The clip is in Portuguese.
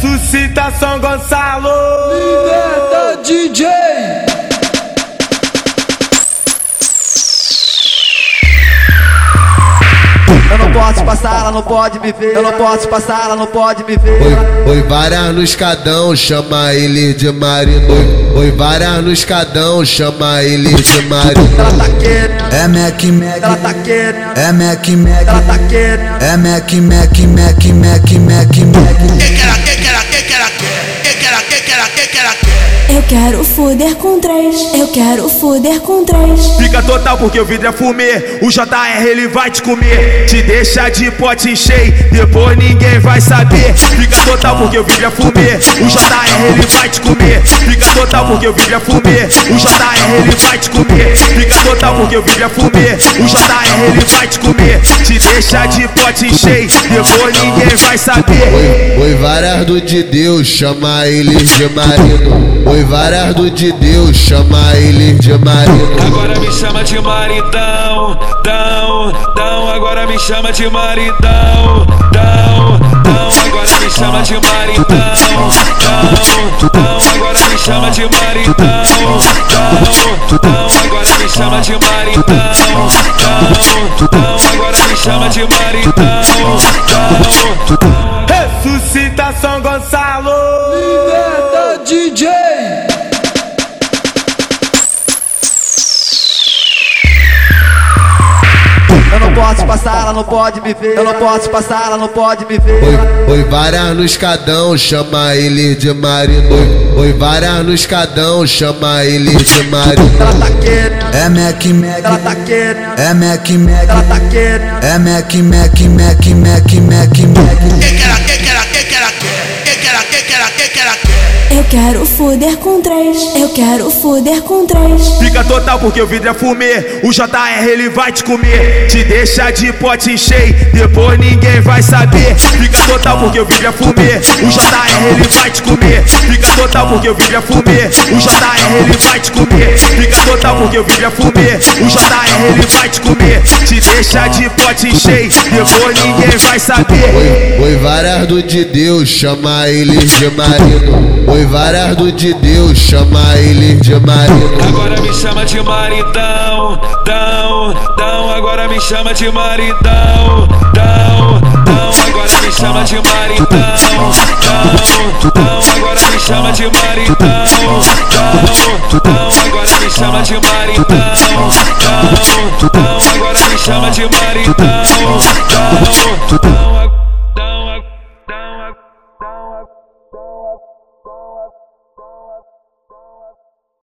Ressuscita São Gonçalo. Liberta DJ. Eu não posso passar, ela não pode me ver. Eu não posso passar, ela não pode me ver. Oi, oi, varas no escadão, chama ele de marido. Oi, oi, varas no escadão, chama ele de marido. Ela tá querendo, É Mac Mac. ela tá querendo, É Mac Mac. ela tá querendo. É Mac Mac Mac Mac Mac Mac. Foder com três. Eu quero foder com três. Fica total porque o vidro é fumê. O JR ele vai te comer. Te deixa de pote cheio, depois ninguém vai saber. Fica total porque o vidro é fumê. O JR ele vai te comer. Fica total porque o vidro é fumê. O JR ele vai te comer. Porque o vidro é fumê. O JR ele vai te comer. Te deixa de pote cheio, depois ninguém vai saber. Oi, oi, varas do de Deus, chama ele de marido. Oi, varas do de Deus, chama ele de marido. Agora me chama de maridão, dão, dão, agora me chama de maridão, dão, dão, agora me chama de maridão, dão, dão, agora me chama de maridão, dão, dão, agora me chama de maridão, dão, dão, agora me chama de maridão, dão. Eu não posso passar, ela não pode me ver. Eu não posso passar, ela não pode me ver. Oi, oi, varas no escadão, chama ele de marido. Oi, oi, varas no escadão, chama ele de marido. Ela tá querendo, É Mac ela Mac. tá querendo, É Mac ela Mac. tá querendo. É Mac Mac Mac Mac Mac Mac. Que que ela quer, que ela quer, que ela quer? Que que ela quer, que ela quer, que ela quer? Eu quero foder com três. Eu quero foder com três. Fica total porque o vidro é fumê. O JR ele vai te comer. Te deixa de pote cheio, depois ninguém vai saber. Fica total porque o vidro é fumê. O JR ele vai te comer. Fica total porque o vidro é fumê. O JR ele vai te comer. Fica total porque o vidro é fumê. O JR ele vai te comer. Te deixa de pote cheio, depois ninguém vai saber. Oi, oi, varas do de Deus, chama ele de marido. Oi, varas do de Deus, chama ele de marido. Agora me chama de maridão, dão, dão, agora me chama de maridão, dão, dão, agora me chama de maridão, dão, dão, agora me chama de maridão, dão, dão, agora me chama de maridão, dão, dão, agora me chama de maridão, dão, dão.